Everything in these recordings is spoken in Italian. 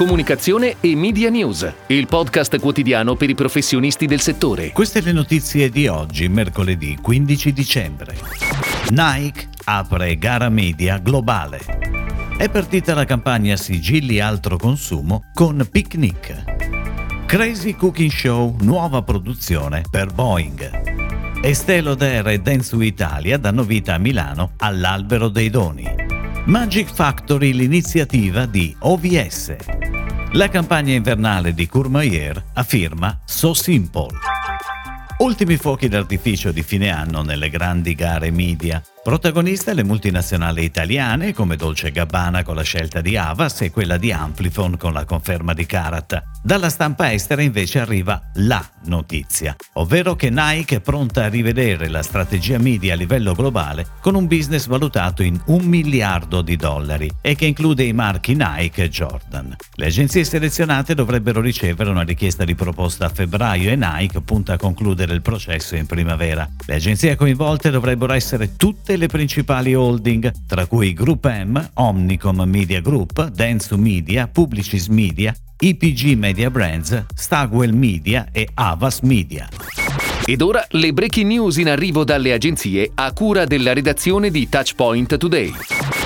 comunicazione e media news, il podcast quotidiano per i professionisti del settore. Queste le notizie di oggi, mercoledì 15 dicembre. Nike apre gara media globale. È partita la campagna Sigilli Altro Consumo con Picnic. Crazy Cooking Show, nuova produzione per Boeing. Estée Lauder e Dentsu Italia danno vita a Milano all'Albero dei Doni. Magic Factory, l'iniziativa di OVS. La campagna invernale di Courmayeur affirma So Simple. Ultimi fuochi d'artificio di fine anno nelle grandi gare media. Protagoniste le multinazionali italiane come Dolce Gabbana con la scelta di Avas e quella di Amplifon con la conferma di Karat. Dalla stampa estera invece arriva la notizia, ovvero che Nike è pronta a rivedere la strategia media a livello globale con un business valutato in un miliardo di dollari e che include i marchi Nike e Jordan. Le agenzie selezionate dovrebbero ricevere una richiesta di proposta a febbraio e Nike punta a concludere il processo in primavera. Le agenzie coinvolte dovrebbero essere tutte tutte le principali holding, tra cui Group M, Omnicom Media Group, Dentsu Media, Publicis Media, IPG Media Brands, Stagwell Media e Avas Media. Ed ora le breaking news in arrivo dalle agenzie a cura della redazione di Touchpoint Today.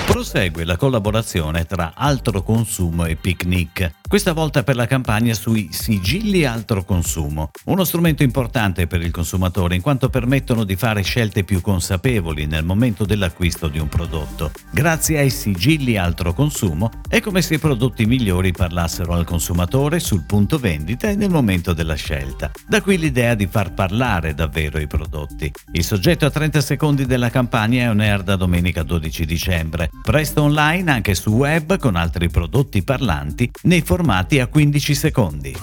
Prosegue la collaborazione tra Altro Consumo e Picnic questa volta per la campagna sui sigilli altro consumo, uno strumento importante per il consumatore in quanto permettono di fare scelte più consapevoli nel momento dell'acquisto di un prodotto. Grazie ai sigilli altro consumo è come se i prodotti migliori parlassero al consumatore sul punto vendita e nel momento della scelta. Da qui l'idea di far parlare davvero i prodotti. Il soggetto a 30 secondi della campagna è on air da domenica 12 dicembre, presto online anche su web con altri prodotti parlanti nei formati formati a 15 secondi.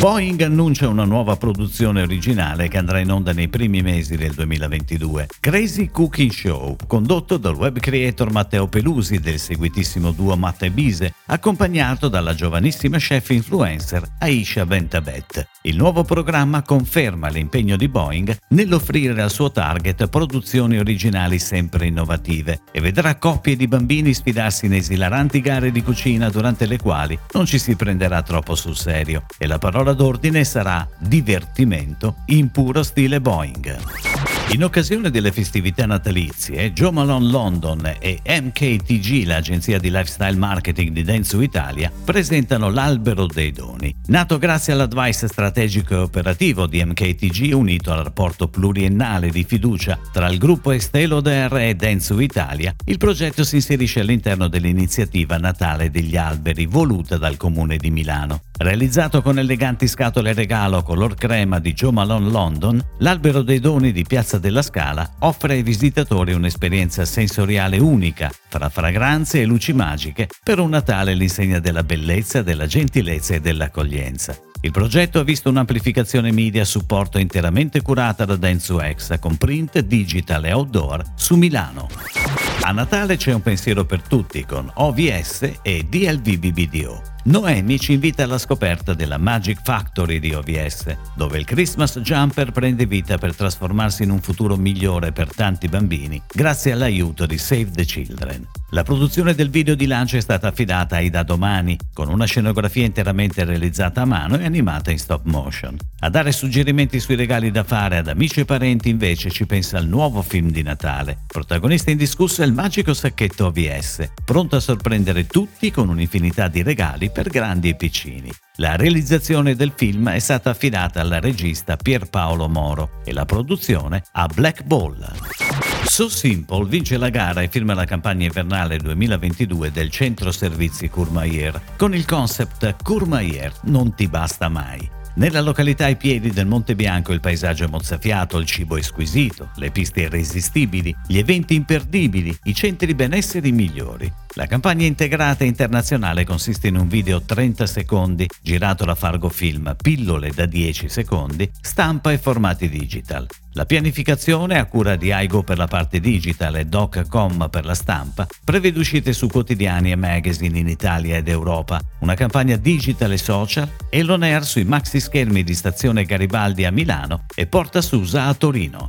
Boeing annuncia una nuova produzione originale che andrà in onda nei primi mesi del 2022. Crazy Cooking Show, condotto dal web creator Matteo Pelusi del seguitissimo duo Matte e Bise, accompagnato dalla giovanissima chef influencer Aisha Bentabet. Il nuovo programma conferma l'impegno di Boeing nell'offrire al suo target produzioni originali sempre innovative e vedrà coppie di bambini sfidarsi in esilaranti gare di cucina durante le quali non ci si prenderà troppo sul serio e la parola d'ordine sarà divertimento in puro stile Boeing. In occasione delle festività natalizie, Joe Malone London e MKTG, l'agenzia di lifestyle marketing di Denso Italia, presentano l'Albero dei Doni. Nato grazie all'advice strategico e operativo di MKTG unito al rapporto pluriennale di fiducia tra il gruppo Estelo DR e Denso Italia, il progetto si inserisce all'interno dell'iniziativa Natale degli Alberi voluta dal Comune di Milano. Realizzato con eleganti scatole regalo color crema di Joe Malone London, l'Albero dei Doni di Piazza della Scala offre ai visitatori un'esperienza sensoriale unica, tra fragranze e luci magiche, per un Natale all'insegna della bellezza, della gentilezza e dell'accoglienza. Il progetto ha visto un'amplificazione media a supporto interamente curata da Densu X con print, digital e outdoor su Milano. A Natale c'è un pensiero per tutti con OVS e DLVBBDO. Noemi ci invita alla scoperta della Magic Factory di OVS, dove il Christmas Jumper prende vita per trasformarsi in un futuro migliore per tanti bambini grazie all'aiuto di Save the Children. La produzione del video di lancio è stata affidata a Ida Domani, con una scenografia interamente realizzata a mano e animata in stop motion. A dare suggerimenti sui regali da fare ad amici e parenti invece ci pensa il nuovo film di Natale. Protagonista indiscusso è il magico sacchetto OVS, pronto a sorprendere tutti con un'infinità di regali per grandi e piccini. La realizzazione del film è stata affidata al regista Pierpaolo Moro e la produzione a Black Ball. So Simple vince la gara e firma la campagna invernale 2022 del centro servizi Courmayeur con il concept Courmayeur non ti basta mai. Nella località ai piedi del Monte Bianco il paesaggio è mozzafiato, il cibo è squisito, le piste irresistibili, gli eventi imperdibili, i centri benesseri migliori. La campagna integrata internazionale consiste in un video 30 secondi girato da Fargo Film, pillole da 10 secondi, stampa e formati digital. La pianificazione, a cura di Aigo per la parte digital e Doc.com per la stampa, prevede uscite su quotidiani e magazine in Italia ed Europa, una campagna digital e social e l'on air sui maxi schermi di stazione Garibaldi a Milano e Porta Susa a Torino.